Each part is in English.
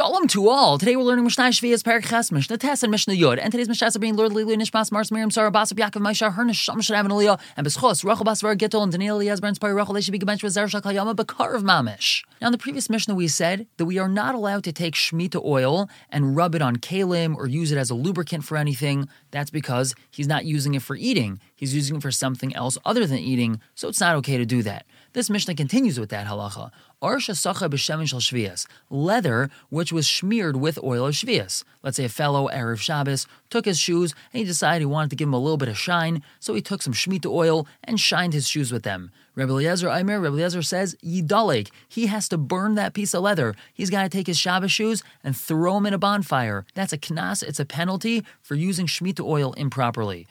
Shalom to all. Today we're learning Mishnah Shvias Parak Ches, Mishnah Tes, and Mishnah Yud. And today's Mishnah is being Lord Lilu Nishmas Mars Miriam Sarah Basab Yaakov Maisha Her Nisham Shadav and Aliyah and Beschos Rachel Basvar Gittel and Daniel Elias Burns Pari Rachel They should be Gebench with Zer Shakal Yama Bakar of Mamish. Now in the previous Mishnah we said that we are not allowed to take Shemitah oil and rub it on kalim or use it as a lubricant for anything. That's because he's not using it for eating. He's using it for something else other than eating, so it's not okay to do that. This Mishnah continues with that halacha. Arsha sacha b'shemen shel shvias, leather which was smeared with oil of shvias. Let's say a fellow Erev Shabbos took his shoes and he decided he wanted to give them a little bit of shine, so he took some shemitah oil and shined his shoes with them. Rebbe Eliezer Aimer, Rebbe Eliezer says, Yidalik, he has to burn that piece of leather. He's got to take his Shabbos shoes and throw them in a bonfire. That's a knas, it's a penalty for using shemitah oil improperly.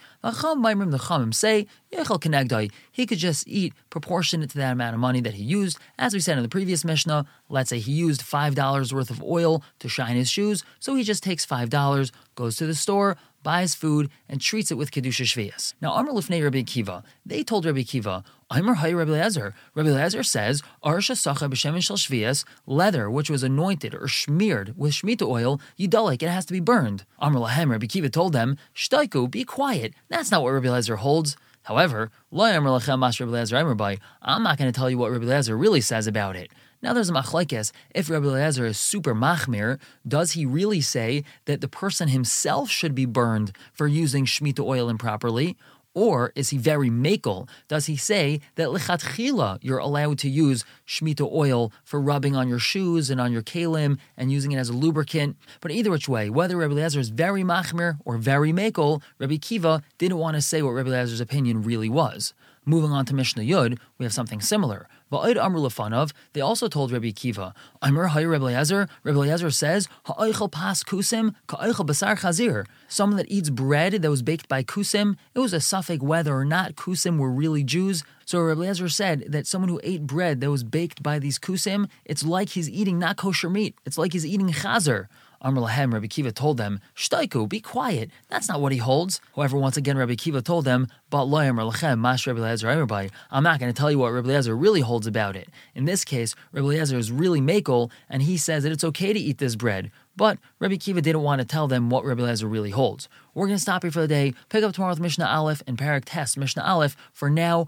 Say, he could just eat proportionate to that amount of money that he used. As we said in the previous Mishnah, let's say he used $5 worth of oil to shine his shoes, so he just takes $5, goes to the store, buys food, and treats it with Kedusha Shvias. Now, Amr Lufnei Rabbi Kiva, they told Rabbi Kiva, Amr Hay Rabbi Lezer. Rabbi Lezer says, Arsha Sacha Shel Shvias, leather which was anointed or smeared with Shemitah oil, Yidalik, it has to be burned. Amr Lahem, Rabbi Kiva told them, Shtaiku, be quiet. That's not what Rabbi Lezer holds. However, I'm not going to tell you what Rabbi Lezer really says about it. Now there's a machlekes. If Rabbi Eliezer is super machmir, does he really say that the person himself should be burned for using shemitah oil improperly? Or is he very makel? Does he say that lichatchila you're allowed to use shmita oil for rubbing on your shoes and on your kalim and using it as a lubricant? But either which way, whether Rabbi Eliezer is very machmir or very makel, Rabbi Kiva didn't want to say what Rabbi Eliezer's opinion really was. Moving on to Mishnah Yud, we have something similar. Va'id Amr Lefanov, they also told Rabbi Kiva, Amr Hay Rabbi Eliezer, Rabbi Eliezer says, Ha'oichel pas kusim, ka'oichel basar chazir. Someone that eats bread that was baked by kusim, it was a sofek whether or not kusim were really Jews. So Rabbi Eliezer said that someone who ate bread that was baked by these kusim, it's like he's eating not kosher meat. It's like he's eating chazer. Amr Lahem, Rabbi Kiva told them, Shtaiku, be quiet. That's not what he holds. However, once again, Rabbi Kiva told them, But Loyam Lachem, Mash Rabbi Lezer I'm not going to tell you what Rabbi Lezer really holds about it. In this case, Rabbi Lezer is really makel, and he says that it's okay to eat this bread. But Rabbi Kiva didn't want to tell them what Rabbi Lezer really holds. We're going to stop here for the day, pick up tomorrow with Mishnah Aleph and Parak Tes Mishnah Aleph. For now,